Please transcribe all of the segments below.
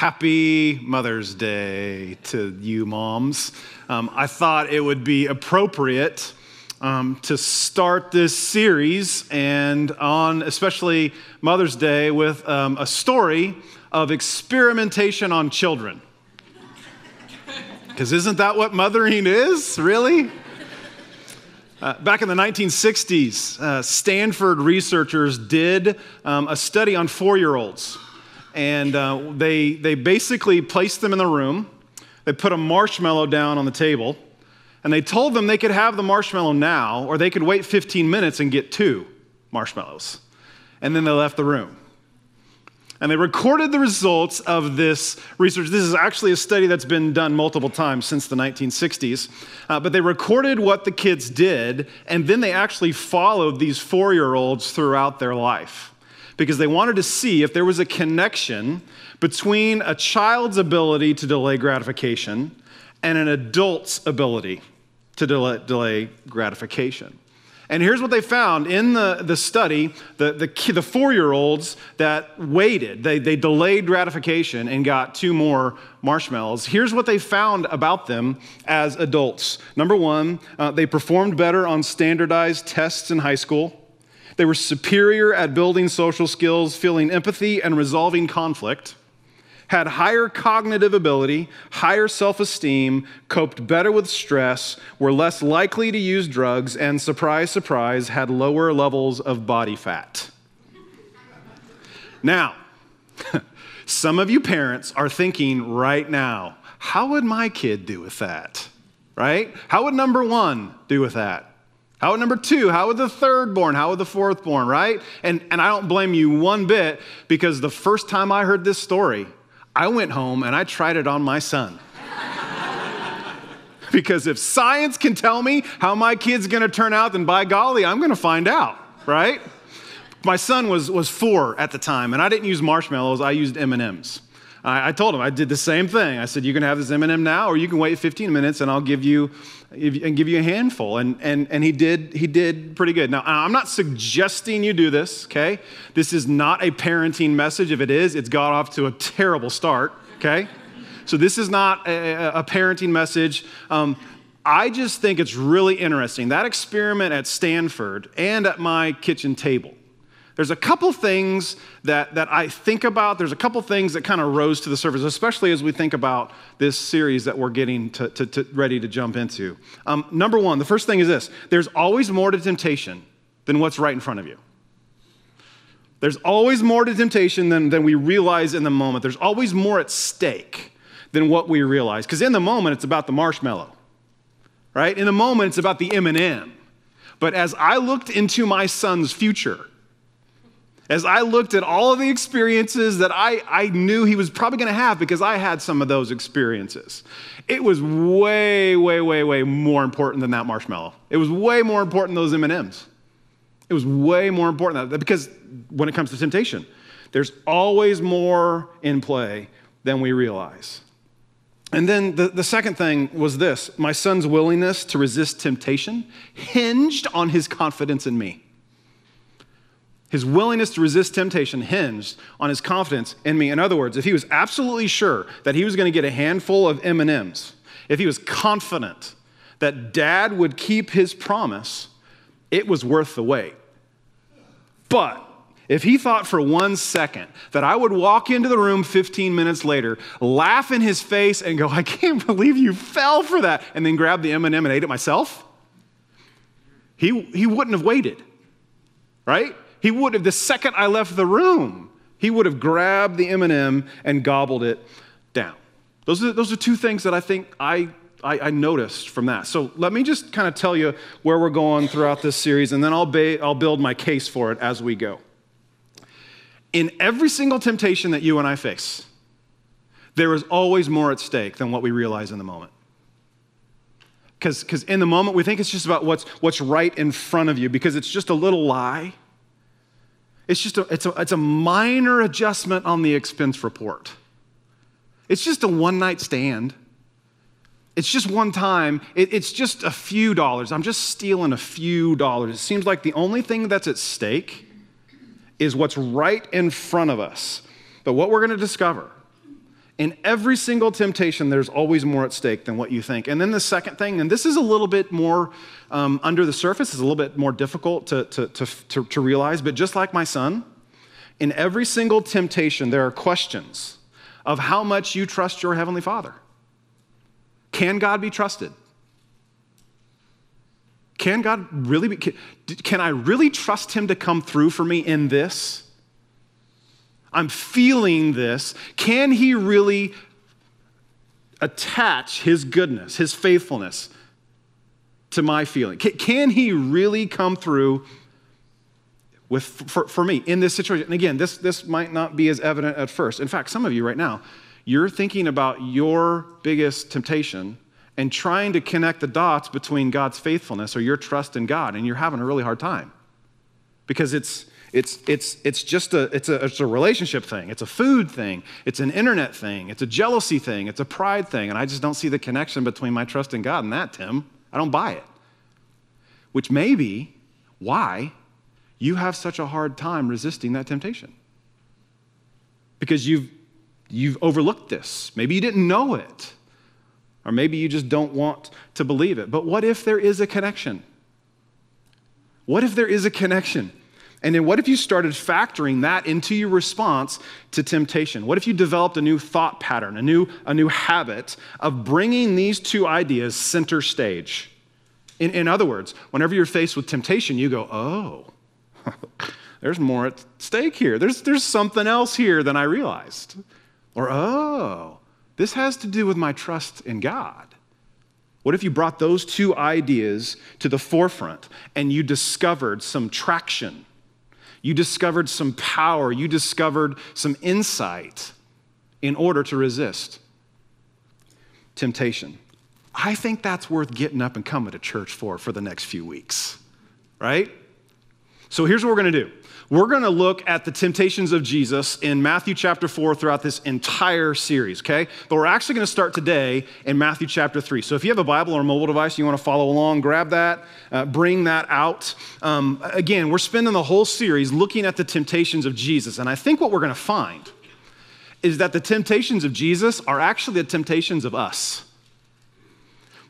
happy Mother's Day to you moms. Um, I thought it would be appropriate um, to start this series and on especially Mother's Day with um, a story of experimentation on children. Because isn't that what mothering is, really? Uh, back in the 1960s, uh, Stanford researchers did um, a study on four year olds. And uh, they, they basically placed them in the room. They put a marshmallow down on the table. And they told them they could have the marshmallow now, or they could wait 15 minutes and get two marshmallows. And then they left the room and they recorded the results of this research. This is actually a study that's been done multiple times since the 1960s. Uh, but they recorded what the kids did, and then they actually followed these four year olds throughout their life because they wanted to see if there was a connection between a child's ability to delay gratification and an adult's ability to delay, delay gratification. And here's what they found in the, the study the, the, the four year olds that waited, they, they delayed gratification and got two more marshmallows. Here's what they found about them as adults. Number one, uh, they performed better on standardized tests in high school. They were superior at building social skills, feeling empathy, and resolving conflict had higher cognitive ability, higher self esteem, coped better with stress, were less likely to use drugs, and surprise, surprise, had lower levels of body fat. Now, some of you parents are thinking right now, how would my kid do with that? Right? How would number one do with that? How would number two? How would the third born? How would the fourth born, right? And, and I don't blame you one bit because the first time I heard this story, I went home and I tried it on my son. because if science can tell me how my kid's gonna turn out, then by golly, I'm gonna find out, right? My son was, was four at the time, and I didn't use marshmallows, I used M&Ms. I, I told him I did the same thing. I said, you can have this M&M now, or you can wait 15 minutes and I'll give you, and give you a handful. And, and, and he, did, he did pretty good. Now, I'm not suggesting you do this, okay? This is not a parenting message. If it is, it's got off to a terrible start, okay? So this is not a, a parenting message. Um, I just think it's really interesting. That experiment at Stanford and at my kitchen table there's a couple things that, that I think about. There's a couple things that kind of rose to the surface, especially as we think about this series that we're getting to, to, to ready to jump into. Um, number one, the first thing is this there's always more to temptation than what's right in front of you. There's always more to temptation than, than we realize in the moment. There's always more at stake than what we realize. Because in the moment, it's about the marshmallow, right? In the moment, it's about the M&M. But as I looked into my son's future, as I looked at all of the experiences that I, I knew he was probably going to have because I had some of those experiences, it was way, way, way, way more important than that marshmallow. It was way more important than those M&Ms. It was way more important that because when it comes to temptation, there's always more in play than we realize. And then the, the second thing was this my son's willingness to resist temptation hinged on his confidence in me. His willingness to resist temptation hinged on his confidence in me. In other words, if he was absolutely sure that he was going to get a handful of M&Ms, if he was confident that dad would keep his promise, it was worth the wait. But if he thought for one second that I would walk into the room 15 minutes later, laugh in his face and go, "I can't believe you fell for that," and then grab the M&M and ate it myself, he, he wouldn't have waited. Right? He would have, the second I left the room, he would have grabbed the M&M and gobbled it down. Those are, those are two things that I think I, I, I noticed from that. So let me just kind of tell you where we're going throughout this series, and then I'll, ba- I'll build my case for it as we go. In every single temptation that you and I face, there is always more at stake than what we realize in the moment. Because in the moment, we think it's just about what's, what's right in front of you, because it's just a little lie it's just a, it's a, it's a minor adjustment on the expense report. It's just a one night stand. It's just one time. It, it's just a few dollars. I'm just stealing a few dollars. It seems like the only thing that's at stake is what's right in front of us. But what we're going to discover In every single temptation, there's always more at stake than what you think. And then the second thing, and this is a little bit more um, under the surface, is a little bit more difficult to, to, to, to, to realize, but just like my son, in every single temptation, there are questions of how much you trust your Heavenly Father. Can God be trusted? Can God really be, can, can I really trust Him to come through for me in this? I'm feeling this. Can He really attach His goodness, His faithfulness to my feeling? Can, can He really come through with, for, for me in this situation. And again, this, this might not be as evident at first. In fact, some of you right now, you're thinking about your biggest temptation and trying to connect the dots between God's faithfulness or your trust in God, and you're having a really hard time because it's it's it's it's just a it's a it's a relationship thing. It's a food thing. It's an internet thing. It's a jealousy thing. It's a pride thing, and I just don't see the connection between my trust in God and that, Tim. I don't buy it. Which may be why you have such a hard time resisting that temptation because you've, you've overlooked this. Maybe you didn't know it, or maybe you just don't want to believe it. But what if there is a connection? What if there is a connection? And then what if you started factoring that into your response to temptation? What if you developed a new thought pattern, a new, a new habit of bringing these two ideas center stage? In, in other words, whenever you're faced with temptation, you go, oh, there's more at stake here. There's, there's something else here than I realized. Or, oh, this has to do with my trust in God. What if you brought those two ideas to the forefront and you discovered some traction? You discovered some power. You discovered some insight in order to resist temptation. I think that's worth getting up and coming to church for for the next few weeks, right? So here's what we're going to do. We're going to look at the temptations of Jesus in Matthew chapter 4 throughout this entire series, okay? But we're actually going to start today in Matthew chapter 3. So if you have a Bible or a mobile device, you want to follow along, grab that, uh, bring that out. Um, again, we're spending the whole series looking at the temptations of Jesus. And I think what we're going to find is that the temptations of Jesus are actually the temptations of us.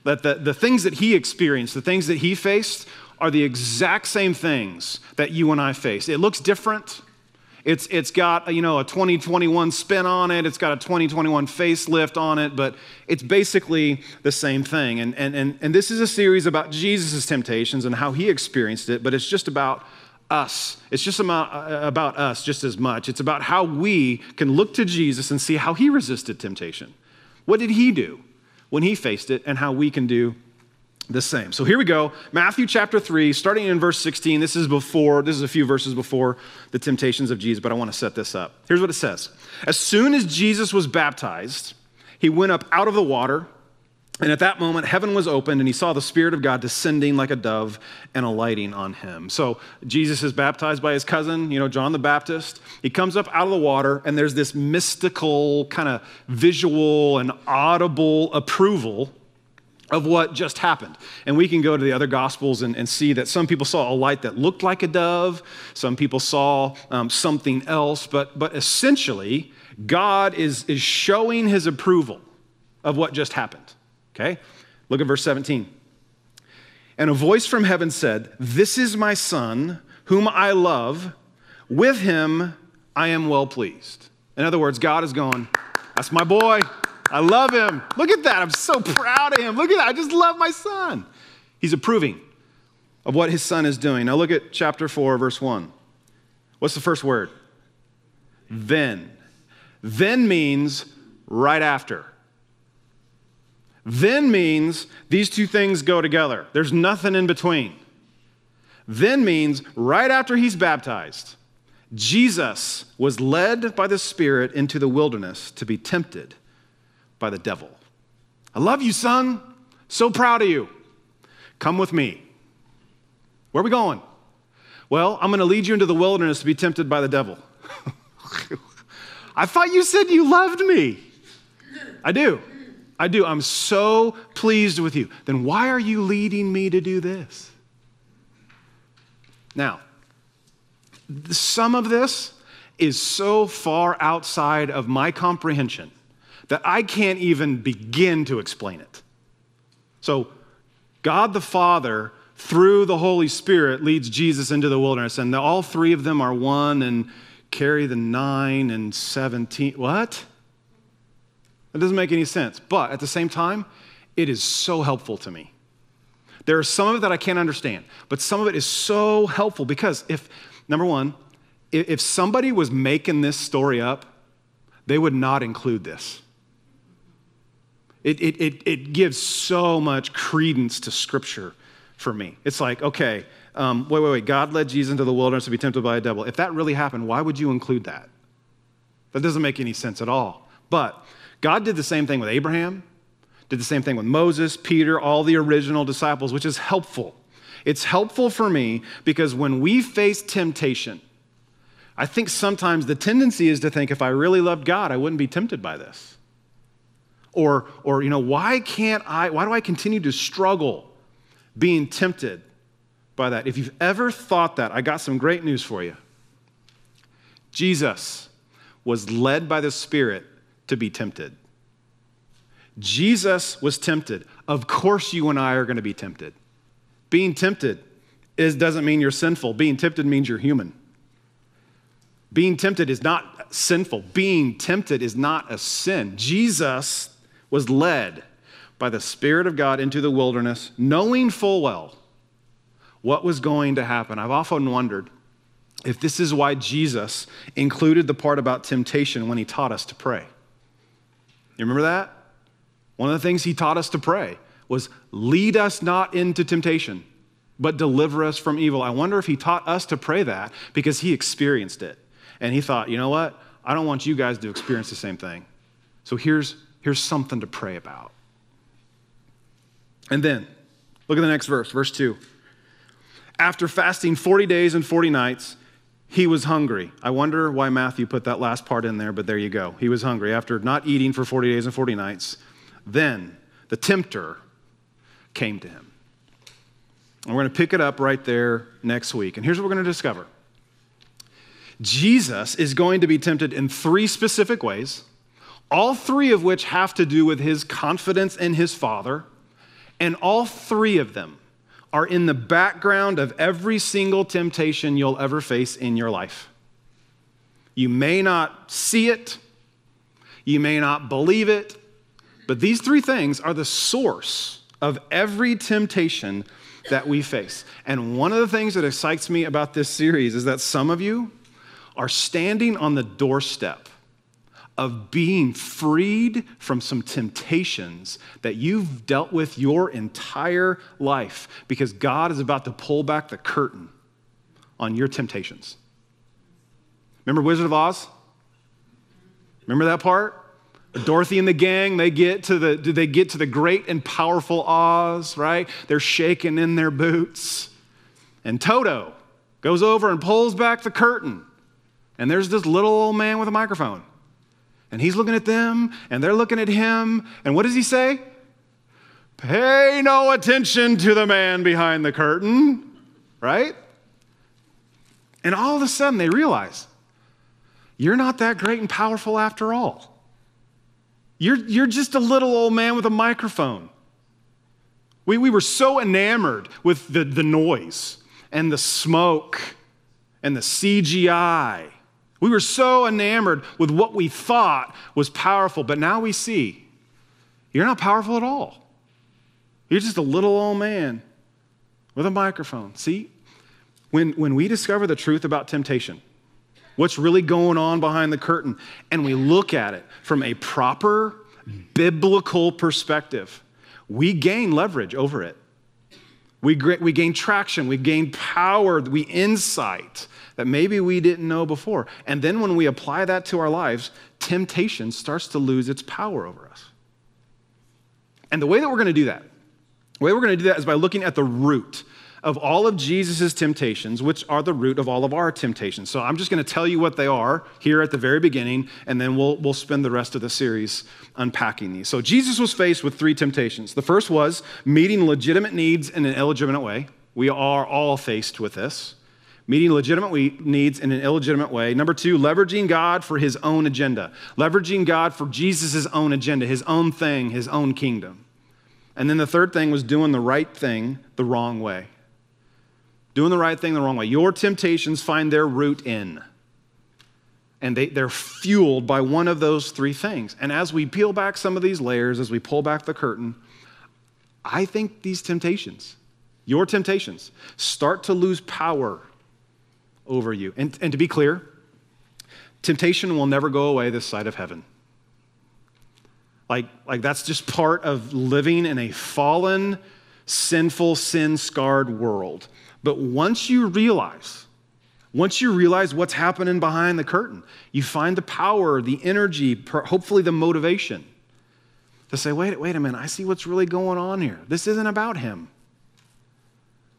That the, the things that he experienced, the things that he faced, are the exact same things that you and I face. It looks different. It's, it's got you know a 2021 spin on it. It's got a 2021 facelift on it, but it's basically the same thing. And, and, and, and this is a series about Jesus' temptations and how he experienced it, but it's just about us. It's just about, uh, about us just as much. It's about how we can look to Jesus and see how he resisted temptation. What did he do when he faced it, and how we can do the same. So here we go. Matthew chapter 3, starting in verse 16. This is before, this is a few verses before the temptations of Jesus, but I want to set this up. Here's what it says As soon as Jesus was baptized, he went up out of the water. And at that moment, heaven was opened, and he saw the Spirit of God descending like a dove and alighting on him. So, Jesus is baptized by his cousin, you know, John the Baptist. He comes up out of the water, and there's this mystical, kind of visual and audible approval of what just happened. And we can go to the other gospels and, and, see that some people saw a light that looked like a dove, some people saw um, something else, but, but essentially, God is, is showing his approval of what just happened. Okay? Look at verse 17. And a voice from heaven said, This is my son, whom I love. With him I am well pleased. In other words, God is going, That's my boy. I love him. Look at that. I'm so proud of him. Look at that. I just love my son. He's approving of what his son is doing. Now look at chapter 4, verse 1. What's the first word? Then. Then means right after. Then means these two things go together. There's nothing in between. Then means right after he's baptized, Jesus was led by the Spirit into the wilderness to be tempted by the devil. I love you, son. So proud of you. Come with me. Where are we going? Well, I'm going to lead you into the wilderness to be tempted by the devil. I thought you said you loved me. I do. I do. I'm so pleased with you. Then why are you leading me to do this? Now, some of this is so far outside of my comprehension that I can't even begin to explain it. So, God the Father, through the Holy Spirit, leads Jesus into the wilderness, and all three of them are one and carry the nine and 17. What? That doesn't make any sense. But at the same time, it is so helpful to me. There are some of it that I can't understand, but some of it is so helpful because if, number one, if somebody was making this story up, they would not include this. It, it, it, it gives so much credence to Scripture for me. It's like, okay, um, wait, wait, wait. God led Jesus into the wilderness to be tempted by a devil. If that really happened, why would you include that? That doesn't make any sense at all. But God did the same thing with Abraham, did the same thing with Moses, Peter, all the original disciples, which is helpful. It's helpful for me because when we face temptation, I think sometimes the tendency is to think if I really loved God, I wouldn't be tempted by this. Or, or you know, why can't I, why do I continue to struggle being tempted by that? If you've ever thought that, I got some great news for you. Jesus was led by the Spirit to be tempted. Jesus was tempted. Of course, you and I are going to be tempted. Being tempted is, doesn't mean you're sinful, being tempted means you're human. Being tempted is not sinful. Being tempted is not a sin. Jesus was led by the Spirit of God into the wilderness, knowing full well what was going to happen. I've often wondered if this is why Jesus included the part about temptation when he taught us to pray. You remember that? One of the things he taught us to pray was lead us not into temptation, but deliver us from evil. I wonder if he taught us to pray that because he experienced it. And he thought, you know what? I don't want you guys to experience the same thing. So here's here's something to pray about. And then, look at the next verse, verse 2. After fasting 40 days and 40 nights, he was hungry. I wonder why Matthew put that last part in there, but there you go. He was hungry after not eating for 40 days and 40 nights. Then the tempter came to him. And we're going to pick it up right there next week. And here's what we're going to discover Jesus is going to be tempted in three specific ways all three of which have to do with his confidence in his Father, and all three of them are in the background of every single temptation you'll ever face in your life. You may not see it, you may not believe it, but these three things are the source of every temptation that we face. And one of the things that excites me about this series is that some of you are standing on the doorstep of being freed from some temptations that you've dealt with your entire life because God is about to pull back the curtain on your temptations. Remember Wizard of Oz? Remember that part? Dorothy and the gang, they get to the they get to the great and powerful Oz, right? They're shaking in their boots. And Toto goes over and pulls back the curtain. And there's this little old man with a microphone. And he's looking at them, and they're looking at him. And what does he say? Pay no attention to the man behind the curtain, right? And all of a sudden they realize you're not that great and powerful after all. You're, you're just a little old man with a microphone. We, we were so enamored with the, the noise and the smoke and the CGI we were so enamored with what we thought was powerful, but now we see you're not powerful at all. You're just a little old man with a microphone. See, when, when we discover the truth about temptation, what's really going on behind the curtain, and we look at it from a proper biblical perspective, we gain leverage over it. We, we gain traction, we gain power, we insight that maybe we didn't know before. And then when we apply that to our lives, temptation starts to lose its power over us. And the way that we're going to do that, the way we're going to do that is by looking at the root of all of Jesus' temptations, which are the root of all of our temptations. So I'm just going to tell you what they are here at the very beginning, and then we'll, we'll spend the rest of the series unpacking these. So Jesus was faced with three temptations. The first was meeting legitimate needs in an illegitimate way. We are all faced with this meeting legitimate needs in an illegitimate way. Number two, leveraging God for his own agenda, leveraging God for Jesus' own agenda, his own thing, his own kingdom. And then the third thing was doing the right thing the wrong way. Doing the right thing the wrong way. Your temptations find their root in. And they, they're fueled by one of those three things. And as we peel back some of these layers, as we pull back the curtain, I think these temptations, your temptations, start to lose power over you. And, and to be clear, temptation will never go away this side of heaven. Like, like that's just part of living in a fallen, sinful, sin scarred world. But once you realize, once you realize what's happening behind the curtain, you find the power, the energy, hopefully the motivation to say, wait, wait a minute, I see what's really going on here. This isn't about him.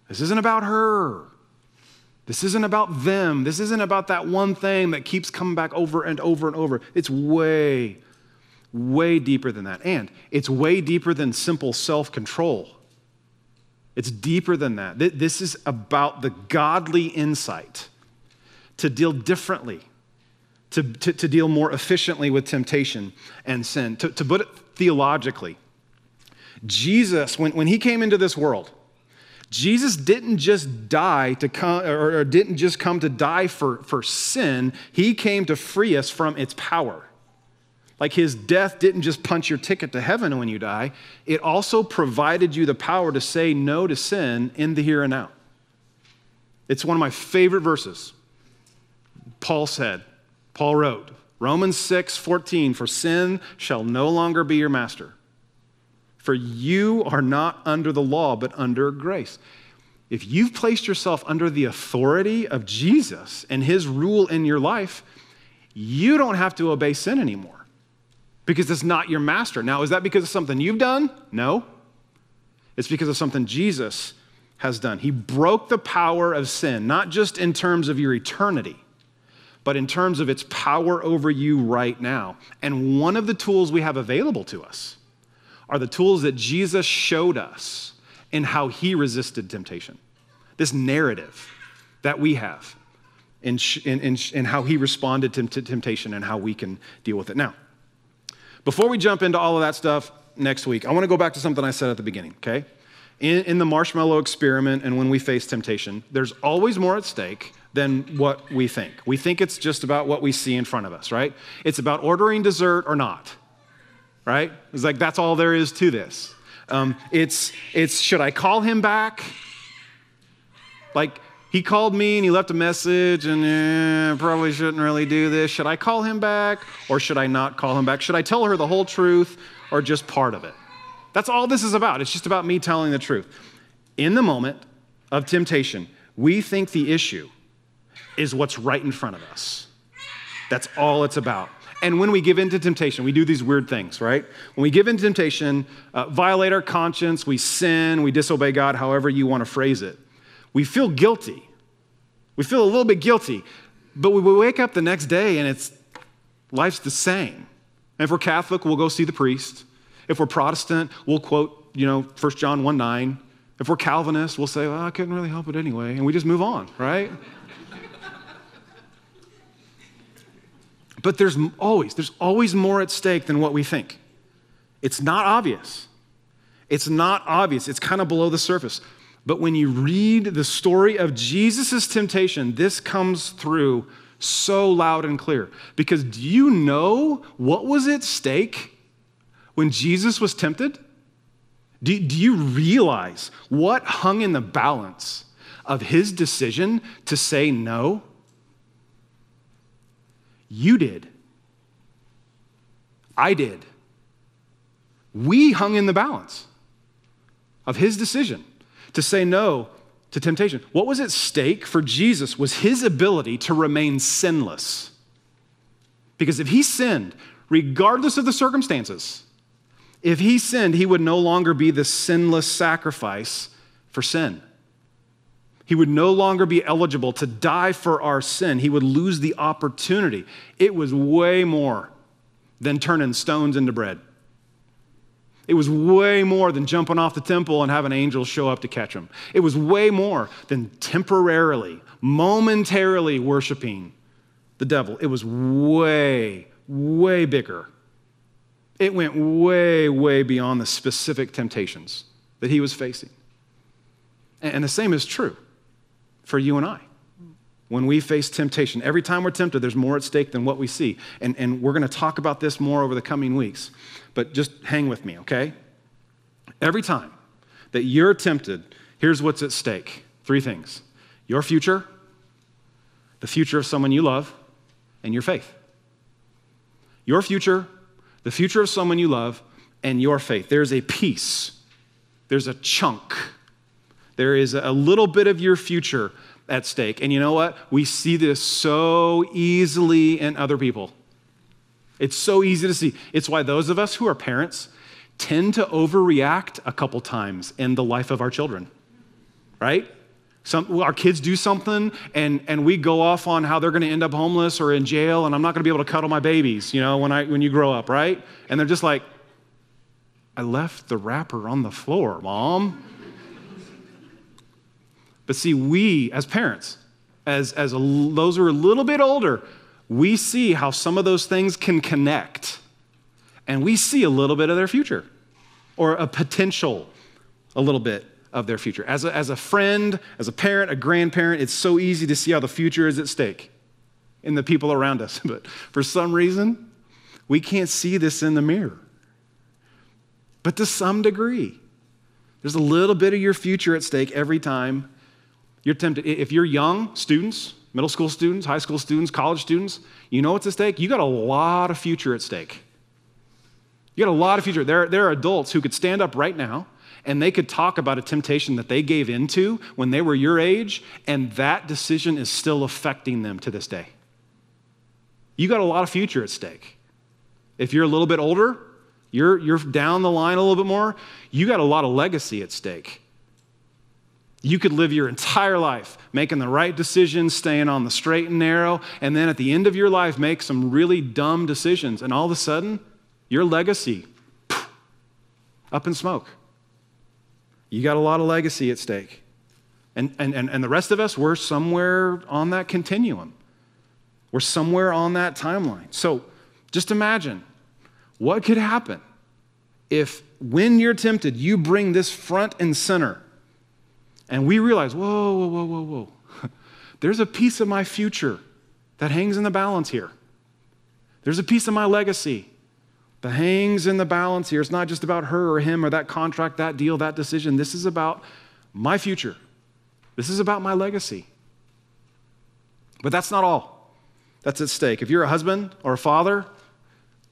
This isn't about her. This isn't about them. This isn't about that one thing that keeps coming back over and over and over. It's way, way deeper than that. And it's way deeper than simple self control. It's deeper than that. This is about the godly insight to deal differently, to, to, to deal more efficiently with temptation and sin. To, to put it theologically, Jesus, when, when he came into this world, Jesus didn't just die to come, or didn't just come to die for, for sin, he came to free us from its power. Like his death didn't just punch your ticket to heaven when you die, it also provided you the power to say no to sin in the here and now. It's one of my favorite verses. Paul said, Paul wrote, Romans 6 14, for sin shall no longer be your master. For you are not under the law, but under grace. If you've placed yourself under the authority of Jesus and his rule in your life, you don't have to obey sin anymore because it's not your master. Now, is that because of something you've done? No. It's because of something Jesus has done. He broke the power of sin, not just in terms of your eternity, but in terms of its power over you right now. And one of the tools we have available to us are the tools that Jesus showed us in how he resisted temptation. This narrative that we have in, in, in, how he responded to, to temptation and how we can deal with it. Now, before we jump into all of that stuff next week, I want to go back to something I said at the beginning, okay? In, in, the marshmallow experiment and when we face temptation, there's always more at stake than what we think. We think it's just about what we see in front of us, right? It's about ordering dessert or not right? It's like that's all there is to this. Um, it's, it's should I call him back? Like, he called me and he left a message, and eh, probably shouldn't really do this. Should I call him back or should I not call him back? Should I tell her the whole truth or just part of it? That's all this is about. It's just about me telling the truth. In the moment of temptation, we think the issue is what's right in front of us. That's all it's about. And when we give in to temptation, we do these weird things, right? When we give in to temptation, uh, violate our conscience, we sin, we disobey God, however you want to phrase it. We feel guilty. We feel a little bit guilty, but we wake up the next day and it's life's the same. And if we're Catholic, we'll go see the priest. If we're Protestant, we'll quote, you know, 1 John 1 9. If we're Calvinist, we'll say, well, I couldn't really help it anyway. And we just move on, right? But there's always, there's always more at stake than what we think. It's not obvious. It's not obvious. It's kind of below the surface. But when you read the story of Jesus' temptation, this comes through so loud and clear. Because do you know what was at stake when Jesus was tempted? Do, do you realize what hung in the balance of his decision to say no? You did. I did. We hung in the balance of his decision to say no to temptation. What was at stake for Jesus was his ability to remain sinless. Because if he sinned, regardless of the circumstances, if he sinned, he would no longer be the sinless sacrifice for sin. He would no longer be eligible to die for our sin. He would lose the opportunity. It was way more than turning stones into bread. It was way more than jumping off the temple and having angels show up to catch him. It was way more than temporarily, momentarily worshiping the devil. It was way, way bigger. It went way, way beyond the specific temptations that he was facing. And the same is true for you and I. When we face temptation, every time we're tempted, there's more at stake than what we see. And, and we're going to talk about this more over the coming weeks. But just hang with me, okay? Every time that you're tempted, here's what's at stake three things your future, the future of someone you love, and your faith. Your future, the future of someone you love, and your faith. There's a piece, there's a chunk, there is a little bit of your future at stake. And you know what? We see this so easily in other people. It's so easy to see. It's why those of us who are parents tend to overreact a couple times in the life of our children, right? Some, our kids do something and, and we go off on how they're going to end up homeless or in jail and i'm not going to be able to cuddle my babies you know when, I, when you grow up right and they're just like i left the wrapper on the floor mom but see we as parents as, as a, those who are a little bit older we see how some of those things can connect and we see a little bit of their future or a potential a little bit of their future. As a, as a friend, as a parent, a grandparent, it's so easy to see how the future is at stake in the people around us. But for some reason, we can't see this in the mirror. But to some degree, there's a little bit of your future at stake every time you're tempted. If you're young students, middle school students, high school students, college students, you know what's at stake? You got a lot of future at stake. You got a lot of future. There, there are adults who could stand up right now and they could talk about a temptation that they gave into when they were your age, and that decision is still affecting them to this day. You got a lot of future at stake. If you're a little bit older, you're, you're down the line a little bit more, you got a lot of legacy at stake. You could live your entire life making the right decisions, staying on the straight and narrow, and then at the end of your life, make some really dumb decisions. And all of a sudden, your legacy up in smoke. You got a lot of legacy at stake. And, and, and, and the rest of us, we're somewhere on that continuum. We're somewhere on that timeline. So just imagine what could happen if, when you're tempted, you bring this front and center, and we realize, whoa, whoa, whoa, whoa, whoa. There's a piece of my future that hangs in the balance here. There's a piece of my legacy that hangs in the balance here. It's not just about her or him or that contract, that deal, that decision. This is about my future. This is about my legacy. But that's not all that's at stake. If you're a husband or a father,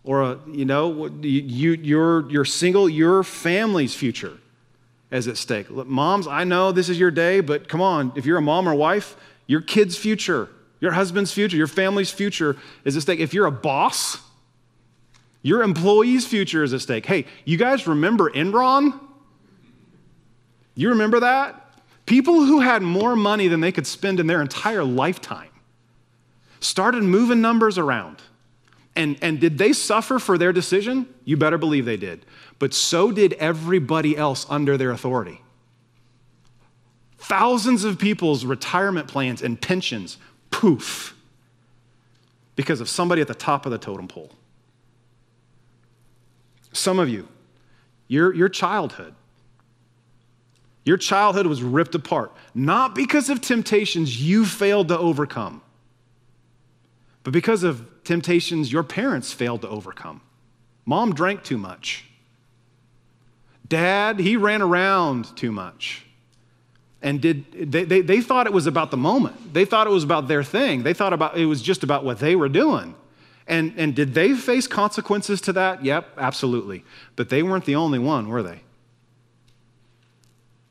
or a, you know, you, you're, you're single, your family's future is at stake. Moms, I know this is your day, but come on, if you're a mom or wife, your kid's future, your husband's future, your family's future is at stake. If you're a boss, your employee's future is at stake. Hey, you guys remember Enron? You remember that? People who had more money than they could spend in their entire lifetime started moving numbers around. And, and did they suffer for their decision? You better believe they did. But so did everybody else under their authority. Thousands of people's retirement plans and pensions, poof, because of somebody at the top of the totem pole. Some of you, your, your childhood, your childhood was ripped apart, not because of temptations you failed to overcome, but because of temptations your parents failed to overcome. Mom drank too much. Dad, he ran around too much. And did they, they, they thought it was about the moment. They thought it was about their thing. They thought about it was just about what they were doing. And, and did they face consequences to that? Yep, absolutely. But they weren't the only one, were they?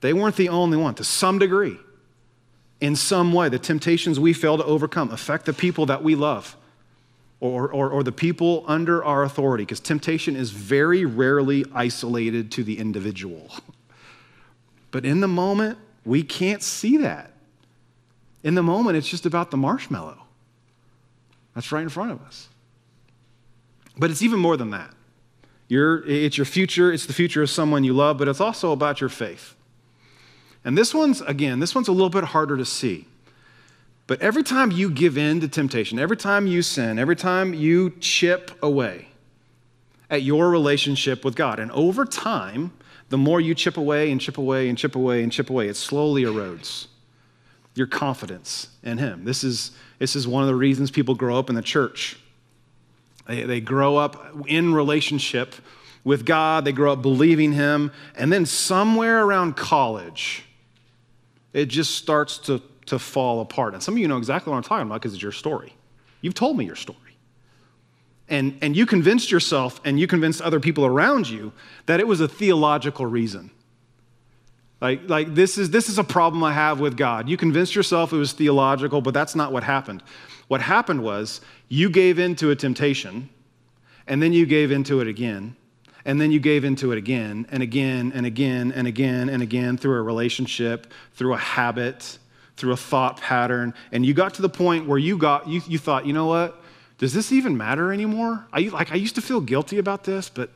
They weren't the only one. To some degree, in some way, the temptations we fail to overcome affect the people that we love or, or, or the people under our authority, because temptation is very rarely isolated to the individual. But in the moment, we can't see that. In the moment, it's just about the marshmallow. That's right in front of us. But it's even more than that. It's your future, it's the future of someone you love, but it's also about your faith. And this one's, again, this one's a little bit harder to see. But every time you give in to temptation, every time you sin, every time you chip away at your relationship with God, and over time, the more you chip away and chip away and chip away and chip away, it slowly erodes your confidence in Him. This is, this is one of the reasons people grow up in the church. They, they grow up in relationship with God, they grow up believing Him, and then somewhere around college, it just starts to to fall apart. And some of you know exactly what I'm talking about because it's your story. You've told me your story. And, and you convinced yourself and you convinced other people around you that it was a theological reason. Like, like this, is, this is a problem I have with God. You convinced yourself it was theological, but that's not what happened. What happened was you gave in to a temptation, and then you gave into it again, and then you gave into it again and again and again and again and again through a relationship, through a habit, through a thought pattern, and you got to the point where you got you, you thought, you know what? Does this even matter anymore? I like I used to feel guilty about this, but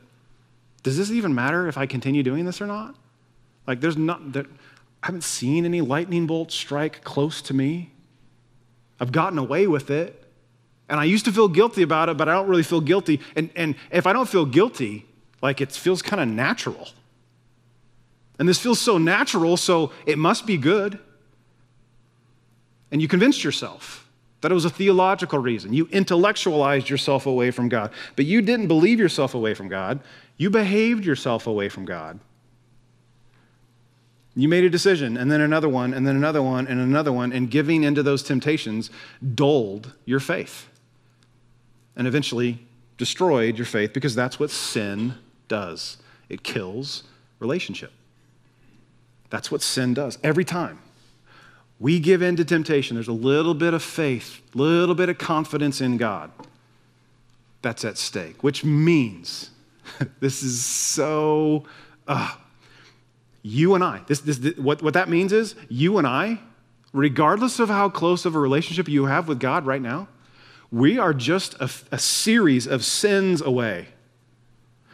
does this even matter if I continue doing this or not? Like there's not there, I haven't seen any lightning bolts strike close to me. I've gotten away with it. And I used to feel guilty about it, but I don't really feel guilty. And, and if I don't feel guilty, like it feels kind of natural. And this feels so natural, so it must be good and you convinced yourself that it was a theological reason. You intellectualized yourself away from God, but you didn't believe yourself away from God. You behaved yourself away from God. You made a decision, and then another one, and then another one, and another one, and giving into those temptations dulled your faith and eventually destroyed your faith because that's what sin does it kills relationship. That's what sin does every time we give in to temptation, there's a little bit of faith, a little bit of confidence in God that's at stake, which means this is so. Uh, you and I, this, this, this, what, what that means is you and I, regardless of how close of a relationship you have with God right now, we are just a, a series of sins away,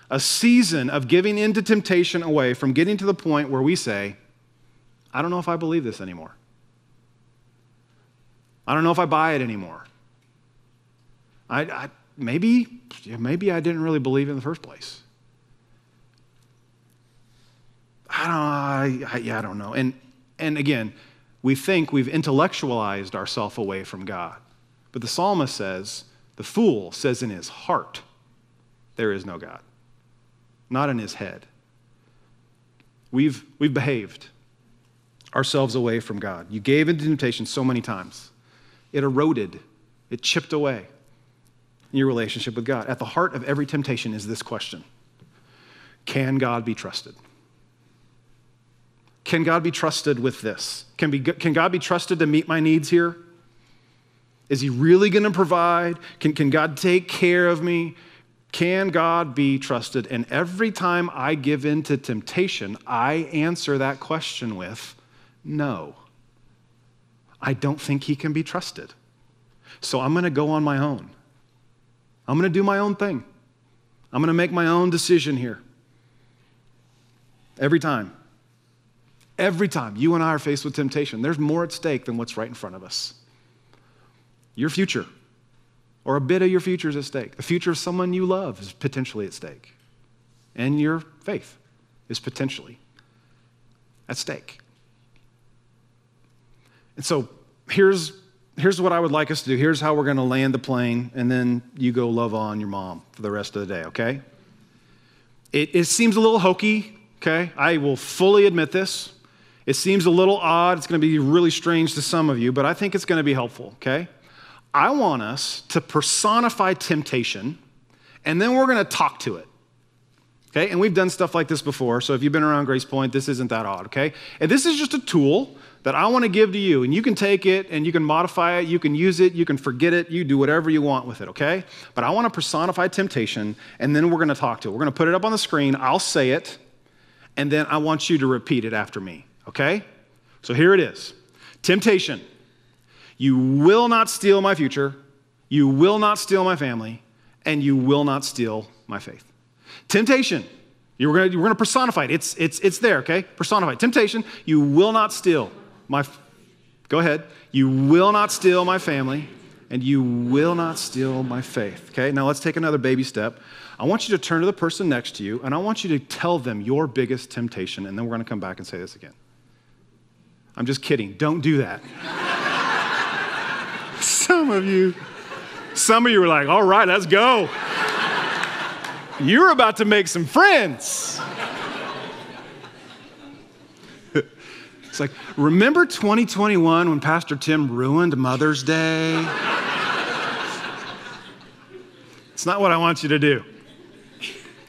a season of giving in to temptation away from getting to the point where we say, I don't know if I believe this anymore. I don't know if I buy it anymore. I, I maybe, maybe I didn't really believe in the first place. I don't, I, I, yeah, I don't know. And, and again, we think we've intellectualized ourselves away from God. But the psalmist says, the fool says in his heart, there is no God, not in his head. We've, we've behaved ourselves away from God. You gave into temptation so many times it eroded, it chipped away your relationship with God. At the heart of every temptation is this question Can God be trusted? Can God be trusted with this? Can, be, can God be trusted to meet my needs here? Is He really going to provide? Can, can God take care of me? Can God be trusted? And every time I give in to temptation, I answer that question with no. I don't think he can be trusted. So I'm going to go on my own. I'm going to do my own thing. I'm going to make my own decision here. Every time. Every time you and I are faced with temptation, there's more at stake than what's right in front of us. Your future, or a bit of your future is at stake. The future of someone you love is potentially at stake. And your faith is potentially at stake. And so here's, here's what I would like us to do. Here's how we're going to land the plane, and then you go love on your mom for the rest of the day, okay? It, it seems a little hokey, okay? I will fully admit this. It seems a little odd. It's going to be really strange to some of you, but I think it's going to be helpful, okay? I want us to personify temptation, and then we're going to talk to it. Okay, and we've done stuff like this before, so if you've been around Grace Point, this isn't that odd, okay? And this is just a tool that I want to give to you. And you can take it and you can modify it, you can use it, you can forget it, you do whatever you want with it, okay? But I want to personify temptation, and then we're going to talk to it. We're going to put it up on the screen, I'll say it, and then I want you to repeat it after me, okay? So here it is Temptation. You will not steal my future, you will not steal my family, and you will not steal my faith. Temptation. You're you're gonna personify it. It's, it's, it's there, okay? Personify. Temptation. You will not steal my. Go ahead. You will not steal my family, and you will not steal my faith. Okay, now let's take another baby step. I want you to turn to the person next to you, and I want you to tell them your biggest temptation, and then we're gonna come back and say this again. I'm just kidding. Don't do that. some of you, some of you were like, all right, let's go. You're about to make some friends. It's like, remember 2021 when Pastor Tim ruined Mother's Day? it's not what I want you to do.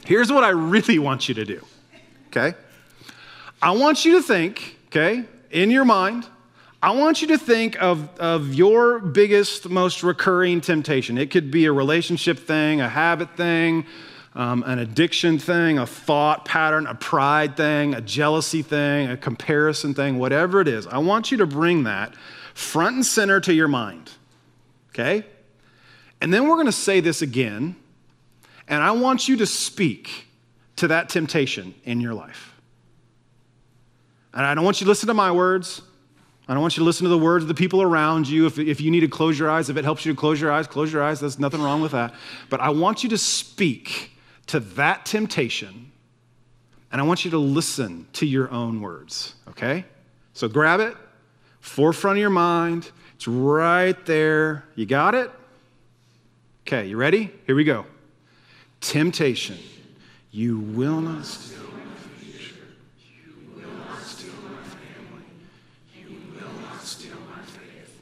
Here's what I really want you to do, okay? I want you to think, okay, in your mind, I want you to think of, of your biggest, most recurring temptation. It could be a relationship thing, a habit thing, um, an addiction thing, a thought pattern, a pride thing, a jealousy thing, a comparison thing, whatever it is, I want you to bring that front and center to your mind. Okay? And then we're going to say this again, and I want you to speak to that temptation in your life. And I don't want you to listen to my words. I don't want you to listen to the words of the people around you. If, if you need to close your eyes, if it helps you to close your eyes, close your eyes. There's nothing wrong with that. But I want you to speak to that temptation, and I want you to listen to your own words, okay? So grab it, forefront of your mind. It's right there. You got it? Okay, you ready? Here we go. Temptation. You will not steal my future. You will not steal my family. You will not steal my faith.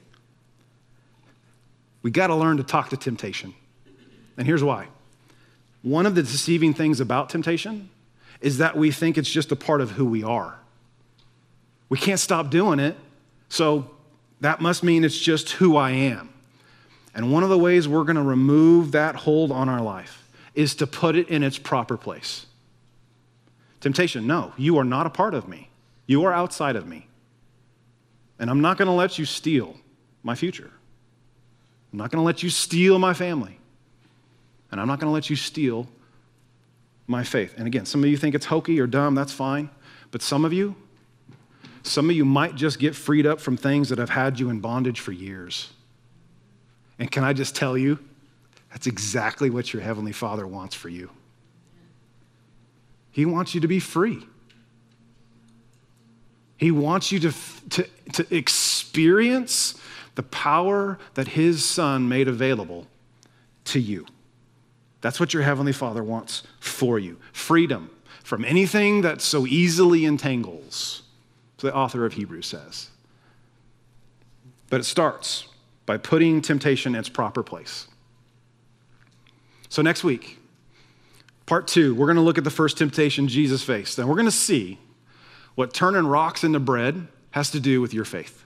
We got to learn to talk to temptation. And here's why. One of the deceiving things about temptation is that we think it's just a part of who we are. We can't stop doing it, so that must mean it's just who I am. And one of the ways we're going to remove that hold on our life is to put it in its proper place. Temptation, no, you are not a part of me. You are outside of me. And I'm not going to let you steal my future. I'm not going to let you steal my family. And I'm not going to let you steal my faith. And again, some of you think it's hokey or dumb, that's fine. But some of you, some of you might just get freed up from things that have had you in bondage for years. And can I just tell you, that's exactly what your Heavenly Father wants for you. He wants you to be free. He wants you to, to, to experience the power that His Son made available to you. That's what your Heavenly Father wants for you freedom from anything that so easily entangles, so the author of Hebrews says. But it starts by putting temptation in its proper place. So, next week, part two, we're going to look at the first temptation Jesus faced. And we're going to see what turning rocks into bread has to do with your faith.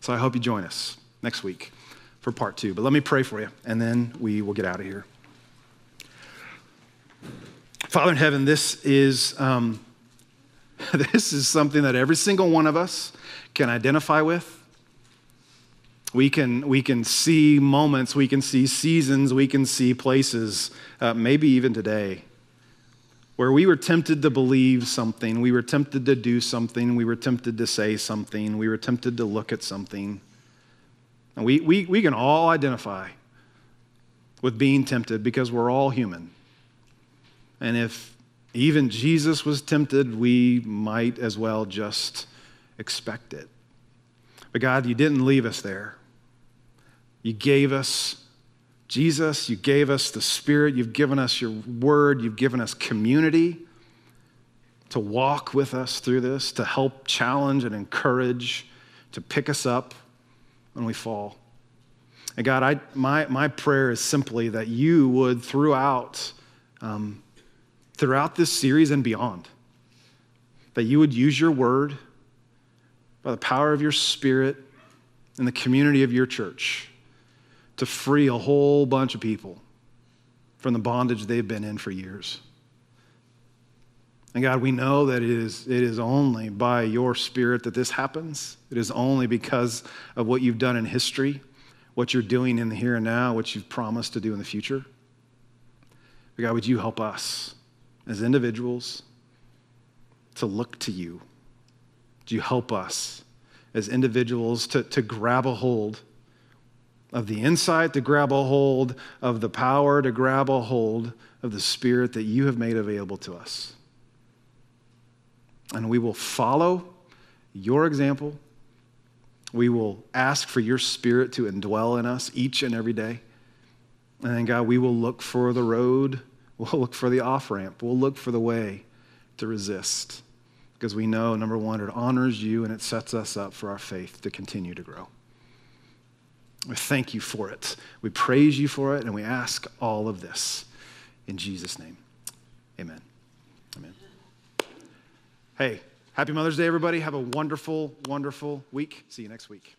So, I hope you join us next week for part two. But let me pray for you, and then we will get out of here. Father in heaven, this is, um, this is something that every single one of us can identify with. We can, we can see moments, we can see seasons, we can see places, uh, maybe even today, where we were tempted to believe something, we were tempted to do something, we were tempted to say something, we were tempted to look at something. And we, we, we can all identify with being tempted because we're all human. And if even Jesus was tempted, we might as well just expect it. But God, you didn't leave us there. You gave us Jesus, you gave us the Spirit, you've given us your word, you've given us community to walk with us through this, to help challenge and encourage, to pick us up when we fall. And God, I, my, my prayer is simply that you would, throughout um, throughout this series and beyond. That you would use your word by the power of your spirit in the community of your church to free a whole bunch of people from the bondage they've been in for years. And God, we know that it is, it is only by your spirit that this happens. It is only because of what you've done in history, what you're doing in the here and now, what you've promised to do in the future. But God, would you help us as individuals to look to you? Would you help us as individuals to, to grab a hold of the insight, to grab a hold of the power, to grab a hold of the Spirit that you have made available to us? And we will follow your example. We will ask for your Spirit to indwell in us each and every day. And then, God, we will look for the road, we'll look for the off ramp, we'll look for the way to resist. Because we know, number one, it honors you and it sets us up for our faith to continue to grow. We thank you for it. We praise you for it, and we ask all of this in Jesus' name. Amen. Amen. Hey, happy Mother's Day, everybody. Have a wonderful, wonderful week. See you next week.